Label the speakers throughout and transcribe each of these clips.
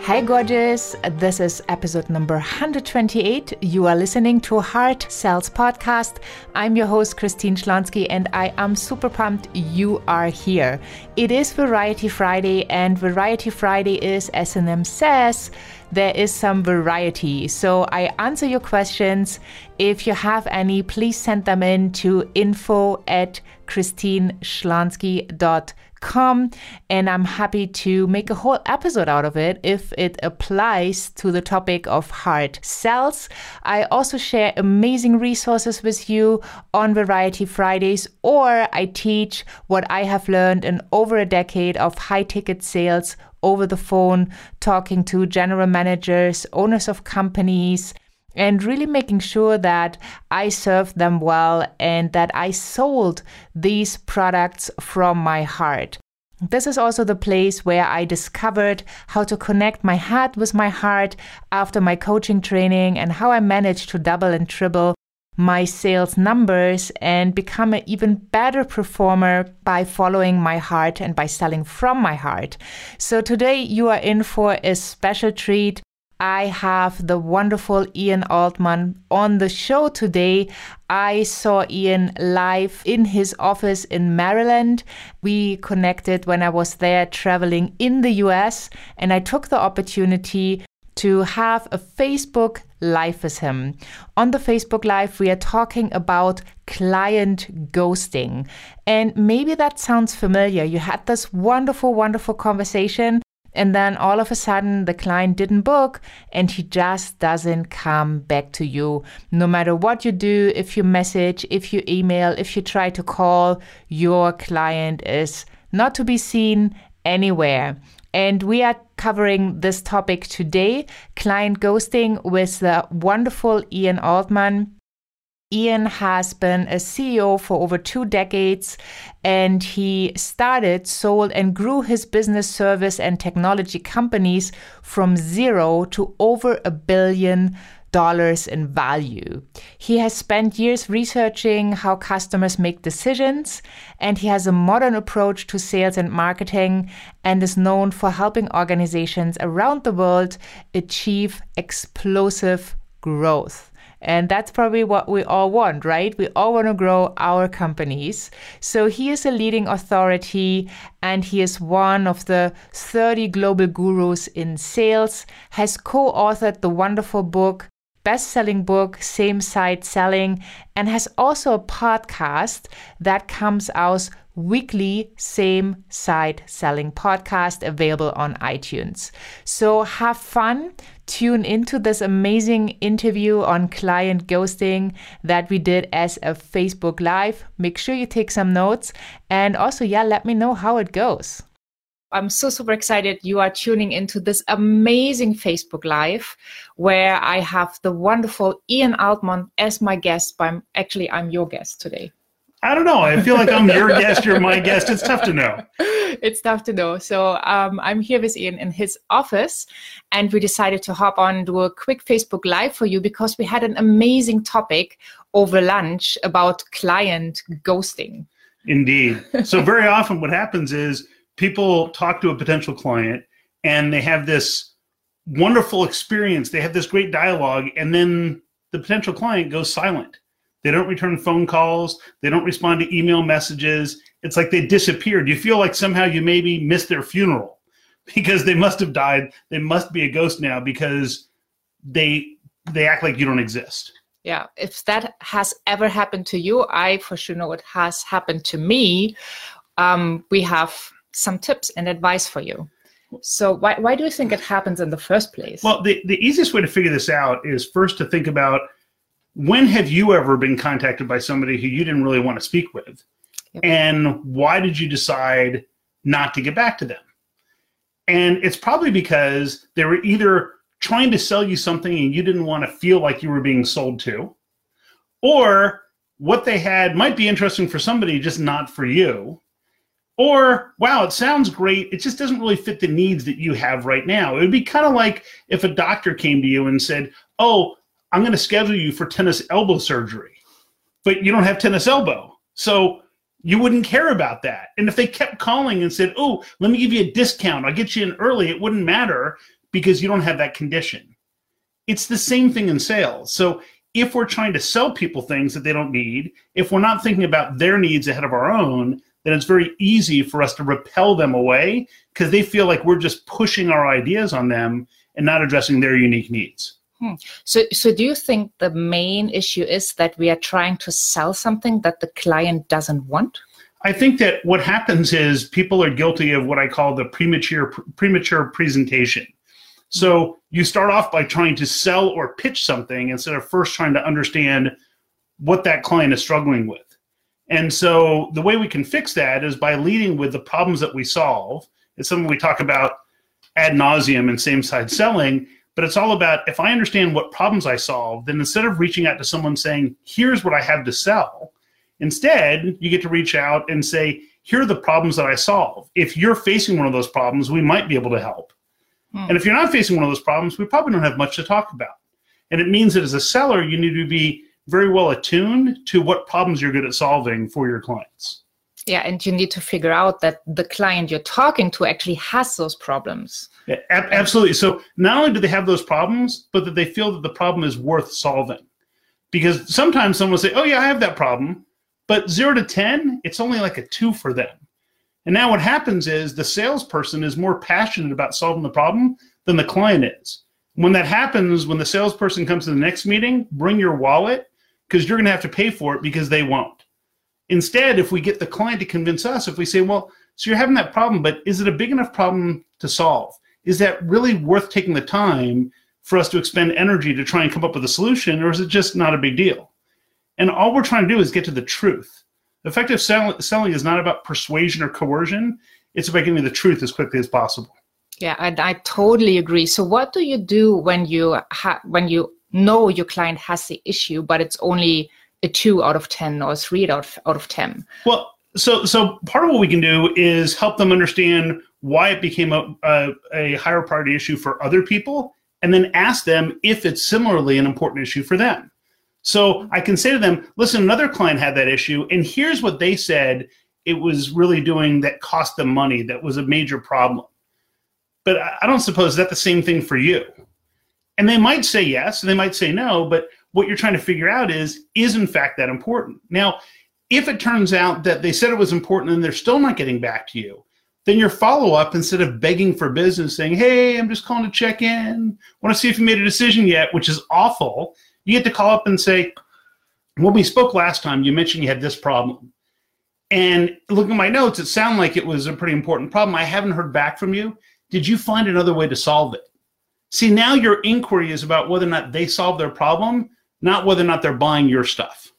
Speaker 1: Hey, gorgeous. This is episode number 128. You are listening to Heart Sells Podcast. I'm your host, Christine Schlonski, and I am super pumped you are here. It is Variety Friday, and Variety Friday is, as the name says, there is some variety. So I answer your questions. If you have any, please send them in to info at christineschlonski.com come and I'm happy to make a whole episode out of it if it applies to the topic of heart sells. I also share amazing resources with you on Variety Fridays, or I teach what I have learned in over a decade of high ticket sales over the phone, talking to general managers, owners of companies and really making sure that I served them well and that I sold these products from my heart. This is also the place where I discovered how to connect my head with my heart after my coaching training and how I managed to double and triple my sales numbers and become an even better performer by following my heart and by selling from my heart. So today you are in for a special treat. I have the wonderful Ian Altman on the show today. I saw Ian live in his office in Maryland. We connected when I was there traveling in the US, and I took the opportunity to have a Facebook Live with him. On the Facebook Live, we are talking about client ghosting. And maybe that sounds familiar. You had this wonderful, wonderful conversation and then all of a sudden, the client didn't book and he just doesn't come back to you. No matter what you do, if you message, if you email, if you try to call, your client is not to be seen anywhere. And we are covering this topic today client ghosting with the wonderful Ian Altman. Ian has been a CEO for over two decades and he started, sold, and grew his business service and technology companies from zero to over a billion dollars in value. He has spent years researching how customers make decisions, and he has a modern approach to sales and marketing and is known for helping organizations around the world achieve explosive growth. And that's probably what we all want, right? We all want to grow our companies. So he is a leading authority and he is one of the 30 global gurus in sales, has co authored the wonderful book best selling book, Same Side Selling, and has also a podcast that comes out weekly same side selling podcast available on iTunes. So have fun. Tune into this amazing interview on client ghosting that we did as a Facebook Live. Make sure you take some notes and also, yeah, let me know how it goes. I'm so super excited you are tuning into this amazing Facebook Live where I have the wonderful Ian Altman as my guest. But actually, I'm your guest today.
Speaker 2: I don't know. I feel like I'm your guest, you're my guest. It's tough to know.
Speaker 1: It's tough to know. So um, I'm here with Ian in his office, and we decided to hop on and do a quick Facebook Live for you because we had an amazing topic over lunch about client ghosting.
Speaker 2: Indeed. So very often, what happens is people talk to a potential client, and they have this wonderful experience. They have this great dialogue, and then the potential client goes silent they don't return phone calls. They don't respond to email messages. It's like they disappeared. You feel like somehow you maybe missed their funeral because they must have died. They must be a ghost now because they they act like you don't exist.
Speaker 1: Yeah, if that has ever happened to you, I for sure know it has happened to me. Um, we have some tips and advice for you. So why, why do you think it happens in the first place?
Speaker 2: Well, the, the easiest way to figure this out is first to think about when have you ever been contacted by somebody who you didn't really want to speak with? Yep. And why did you decide not to get back to them? And it's probably because they were either trying to sell you something and you didn't want to feel like you were being sold to, or what they had might be interesting for somebody, just not for you. Or, wow, it sounds great. It just doesn't really fit the needs that you have right now. It would be kind of like if a doctor came to you and said, Oh, I'm going to schedule you for tennis elbow surgery, but you don't have tennis elbow. So you wouldn't care about that. And if they kept calling and said, "Oh, let me give you a discount. I'll get you in early," it wouldn't matter because you don't have that condition. It's the same thing in sales. So if we're trying to sell people things that they don't need, if we're not thinking about their needs ahead of our own, then it's very easy for us to repel them away because they feel like we're just pushing our ideas on them and not addressing their unique needs.
Speaker 3: Hmm. So, so do you think the main issue is that we are trying to sell something that the client doesn't want?
Speaker 2: I think that what happens is people are guilty of what I call the premature premature presentation. So you start off by trying to sell or pitch something instead of first trying to understand what that client is struggling with. And so the way we can fix that is by leading with the problems that we solve. It's something we talk about ad nauseum in same side selling but it's all about if I understand what problems I solve, then instead of reaching out to someone saying, here's what I have to sell, instead you get to reach out and say, here are the problems that I solve. If you're facing one of those problems, we might be able to help. Hmm. And if you're not facing one of those problems, we probably don't have much to talk about. And it means that as a seller, you need to be very well attuned to what problems you're good at solving for your clients.
Speaker 3: Yeah, and you need to figure out that the client you're talking to actually has those problems.
Speaker 2: Yeah, absolutely. So not only do they have those problems, but that they feel that the problem is worth solving. Because sometimes someone will say, "Oh yeah, I have that problem," but zero to ten, it's only like a two for them. And now what happens is the salesperson is more passionate about solving the problem than the client is. When that happens, when the salesperson comes to the next meeting, bring your wallet because you're going to have to pay for it because they won't. Instead, if we get the client to convince us, if we say, well, so you're having that problem, but is it a big enough problem to solve? Is that really worth taking the time for us to expend energy to try and come up with a solution, or is it just not a big deal? And all we're trying to do is get to the truth. Effective sell- selling is not about persuasion or coercion, it's about getting the truth as quickly as possible.
Speaker 3: Yeah, I, I totally agree. So, what do you do when you ha- when you know your client has the issue, but it's only a two out of 10 or a three out of, out of 10?
Speaker 2: Well, so, so part of what we can do is help them understand why it became a, a, a higher priority issue for other people and then ask them if it's similarly an important issue for them. So I can say to them, listen, another client had that issue, and here's what they said it was really doing that cost them money, that was a major problem. But I don't suppose that the same thing for you. And they might say yes, and they might say no, but what you're trying to figure out is is in fact that important now if it turns out that they said it was important and they're still not getting back to you then your follow-up instead of begging for business saying hey i'm just calling to check in. Want to see if you made a decision yet which is awful you get to call up and say when we spoke last time. You mentioned you had this problem. And looking at my notes. It sounded like it was a pretty important problem. I haven't heard back from you. Did you find another way to solve it? See now your inquiry is about whether or not they solve their problem not whether or not they're buying your stuff.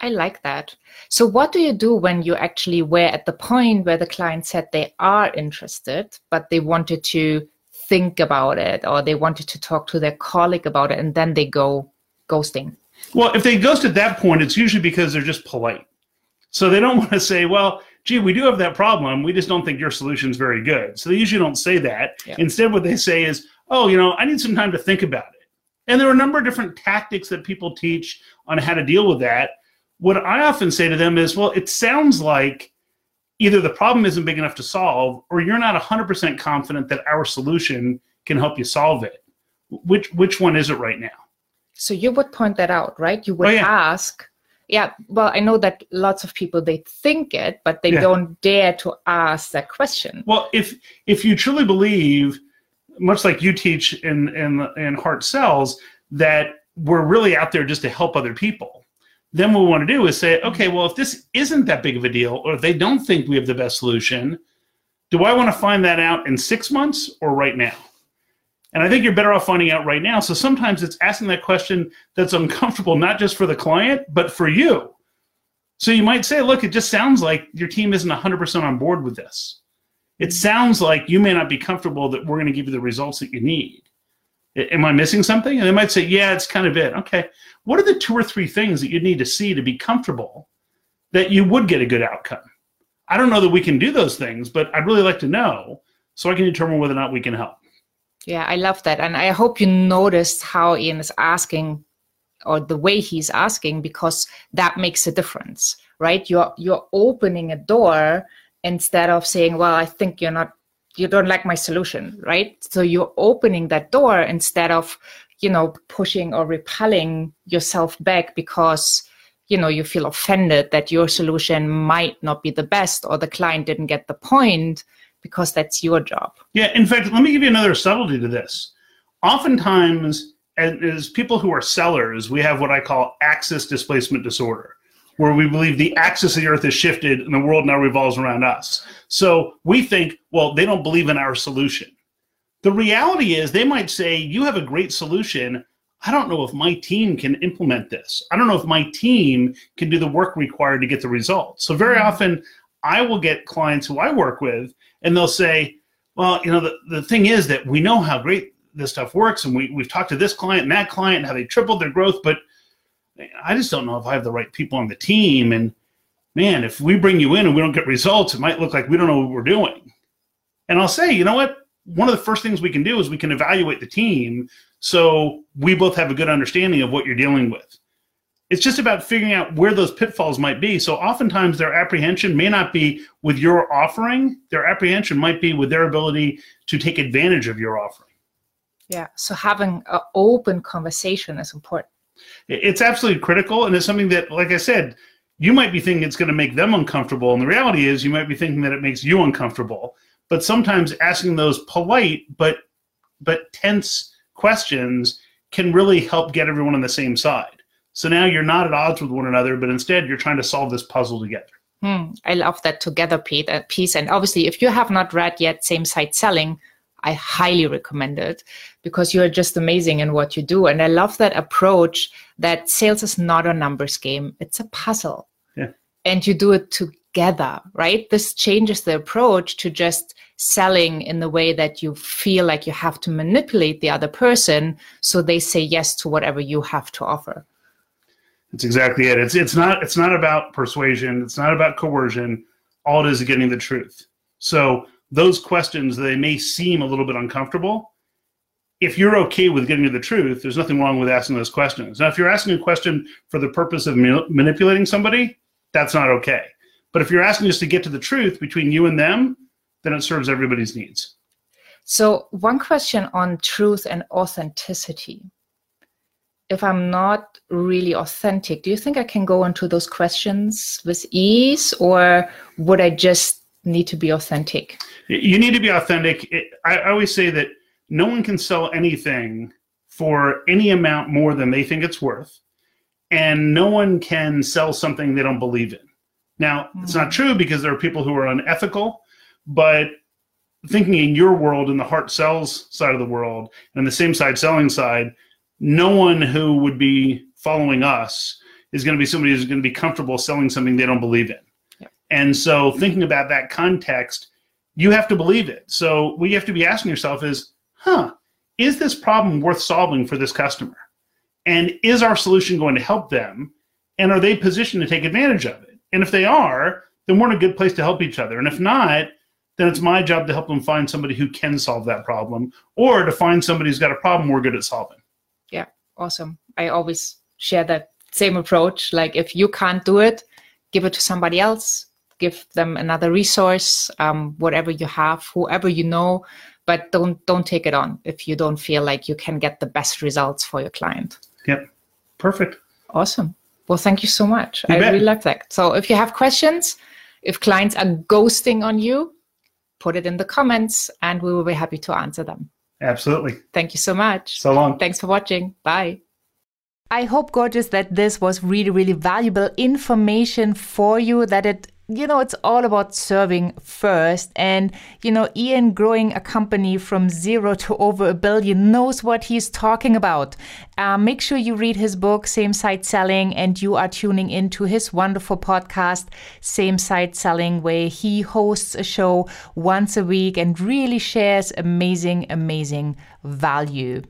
Speaker 3: I like that. So, what do you do when you actually were at the point where the client said they are interested, but they wanted to think about it or they wanted to talk to their colleague about it and then they go ghosting?
Speaker 2: Well, if they ghost at that point, it's usually because they're just polite. So, they don't want to say, well, gee, we do have that problem. We just don't think your solution is very good. So, they usually don't say that. Yeah. Instead, what they say is, oh, you know, I need some time to think about it. And there are a number of different tactics that people teach on how to deal with that. What I often say to them is, well, it sounds like either the problem isn't big enough to solve or you're not 100% confident that our solution can help you solve it. Which which one is it right now?
Speaker 3: So you would point that out, right? You would oh, yeah. ask yeah well i know that lots of people they think it but they yeah. don't dare to ask that question
Speaker 2: well if if you truly believe much like you teach in in in Heart Sells that we're really out there just to help other people. Then what we want to do is say, okay, well, if this isn't that big of a deal, or if they don't think we have the best solution, do I want to find that out in six months or right now? And I think you're better off finding out right now. So sometimes it's asking that question that's uncomfortable, not just for the client, but for you. So you might say, look, it just sounds like your team isn't 100% on board with this it sounds like you may not be comfortable that we're going to give you the results that you need. Am I missing something? And they might say, yeah, it's kind of it. Okay. What are the two or three things that you need to see to be comfortable that you would get a good outcome? I don't know that we can do those things, but I'd really like to know so I can determine whether or not we can help.
Speaker 3: Yeah, I love that. And I hope you noticed how Ian is asking or the way he's asking because that makes a difference right? You're you're opening a door instead of saying, well, I think you're not you don't like my solution, right? So you're opening that door instead of, you know, pushing or repelling yourself back because you know you feel offended that your solution might not be the best or the client didn't get the point because that's your job.
Speaker 2: Yeah, in fact, let me give you another subtlety to this. Oftentimes, as, people who are sellers, we have what I call axis displacement disorder, where we believe the axis of the earth has shifted and the world now revolves around us. So we think, well, they don't believe in our solution. The reality is, they might say, You have a great solution. I don't know if my team can implement this. I don't know if my team can do the work required to get the results. So, very mm-hmm. often, I will get clients who I work with and they'll say, well, you know, the, the thing is that we know how great this stuff works, and we, we've talked to this client and that client and how they tripled their growth, but I just don't know if I have the right people on the team. And man, if we bring you in and we don't get results, it might look like we don't know what we're doing. And I'll say, you know what? One of the first things we can do is we can evaluate the team so we both have a good understanding of what you're dealing with. It's just about figuring out where those pitfalls might be. So oftentimes their apprehension may not be with your offering, their apprehension might be with their ability to take advantage of your offering.
Speaker 3: Yeah. So having an open conversation is important.
Speaker 2: It's absolutely critical. And it's something that, like I said, you might be thinking it's going to make them uncomfortable. And the reality is, you might be thinking that it makes you uncomfortable. But sometimes asking those polite but but tense questions can really help get everyone on the same side. So now you're not at odds with one another, but instead you're trying to solve this puzzle together.
Speaker 3: Hmm, I love that together piece. And obviously, if you have not read yet Same Side Selling, I highly recommend it because you're just amazing in what you do. And I love that approach that sales is not a numbers game, it's a puzzle.
Speaker 2: Yeah.
Speaker 3: And you do it together, right? This changes the approach to just selling in the way that you feel like you have to manipulate the other person so they say yes to whatever you have to offer.
Speaker 2: That's exactly it. It's it's not it's not about persuasion. It's not about coercion. All it is is getting the truth. So those questions they may seem a little bit uncomfortable. If you're okay with getting to the truth, there's nothing wrong with asking those questions. Now, if you're asking a question for the purpose of manipulating somebody, that's not okay. But if you're asking just to get to the truth between you and them, then it serves everybody's needs.
Speaker 3: So, one question on truth and authenticity if I'm not really authentic, do you think I can go into those questions with ease, or would I just need to be authentic?
Speaker 2: You need to be authentic. It, I, I always say that no one can sell anything for any amount more than they think it's worth, and no one can sell something they don't believe in. Now, mm-hmm. it's not mm. true because there are people who are unethical, but thinking in your world, in the heart sells side of the world, and the same side selling side, no one who would be following us is going to be somebody who's going to be comfortable selling something they don't believe in. Yep. And so thinking about that context, you have to believe it. So what you have to be asking yourself is, huh, is this problem worth solving for this customer? And is our solution going to help them? And are they positioned to take advantage of it? And if they are, then we're in a good place to help each other. And if not, then it's my job to help them find somebody who can solve that problem or to find somebody who's got a problem we're good at solving Yeah,
Speaker 3: awesome. I always share that same approach. Like if you can't do it, give it to somebody else, give them another resource, um, whatever you have, whoever you know, but don't don't take it on if you don't feel like you can get the best results for your client.
Speaker 2: Yep. Perfect.
Speaker 3: Awesome. Well, thank you so much. You I bet. really love that. So if you have questions, if clients are ghosting on you, put it in the comments and we will be happy to answer them.
Speaker 2: Absolutely.
Speaker 3: Thank you so much.
Speaker 2: So long.
Speaker 3: Thanks for watching. Bye. I hope, gorgeous, that this was really, really valuable information for you, that it you know, it's all about serving first. And, you know, Ian growing a company from zero to over a billion knows what he's talking about. Uh, make sure you read his book, Same Side Selling, and you are tuning into his wonderful podcast, Same Side Selling, where he hosts a show once a week and really shares amazing, amazing value.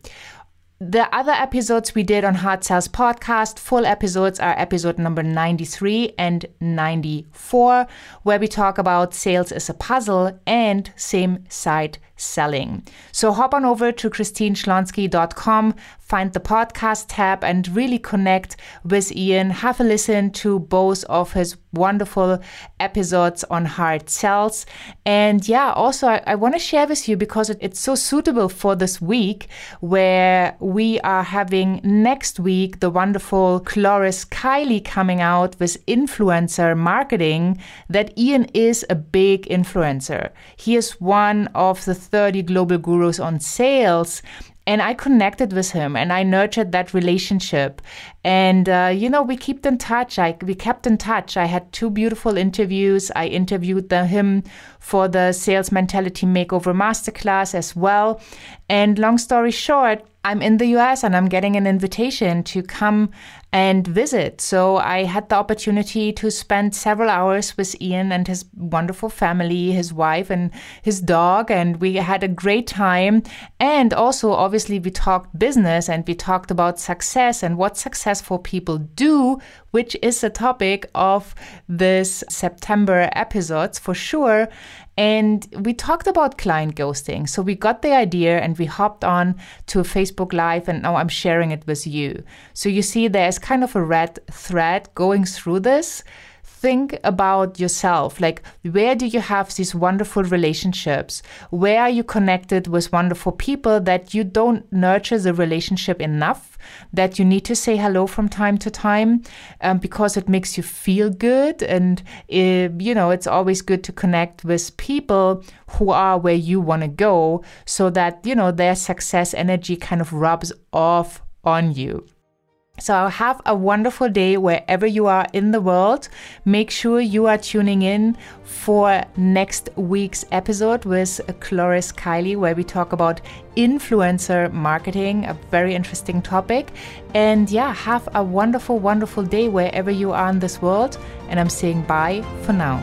Speaker 3: The other episodes we did on Heart Sells Podcast, full episodes are episode number 93 and 94, where we talk about sales as a puzzle and same side
Speaker 1: selling. So hop on over to christineschlonski.com, find the podcast tab, and really connect with Ian. Have a listen to both of his wonderful episodes on heart sells. And yeah, also, I, I want to share with you because it, it's so suitable for this week where we are having next week the wonderful Cloris Kylie coming out with influencer marketing that Ian is a big influencer. He is one of the 30 global gurus on sales. And I connected with him and I nurtured that relationship. And, uh, you know, we kept in touch. I, we kept in touch. I had two beautiful interviews. I interviewed the, him for the Sales Mentality Makeover Masterclass as well. And long story short, I'm in the US and I'm getting an invitation to come and visit. So I had the opportunity to spend several hours with Ian and his wonderful family, his wife and his dog, and we had a great time. And also, obviously, we talked business and we talked about success and what successful people do, which is the topic of this September episodes for sure. And we talked about client ghosting. So we got the idea and we hopped on to a Facebook Live, and now I'm sharing it with you. So you see, there's kind of a red thread going through this think about yourself. Like, where do you have these wonderful relationships? Where are you connected with wonderful people that you don't nurture the relationship enough? That you need to say hello from time to time um, because it makes you feel good. And, uh, you know, it's always good to connect with people who are where you want to go so that, you know, their success energy kind of rubs off on you. So have a wonderful day wherever you are in the world. Make sure you are tuning in for next week's episode with Cloris Kylie, where we talk about influencer marketing, a very interesting topic. And yeah, have a wonderful, wonderful day wherever you are in this world. And I'm saying bye for now.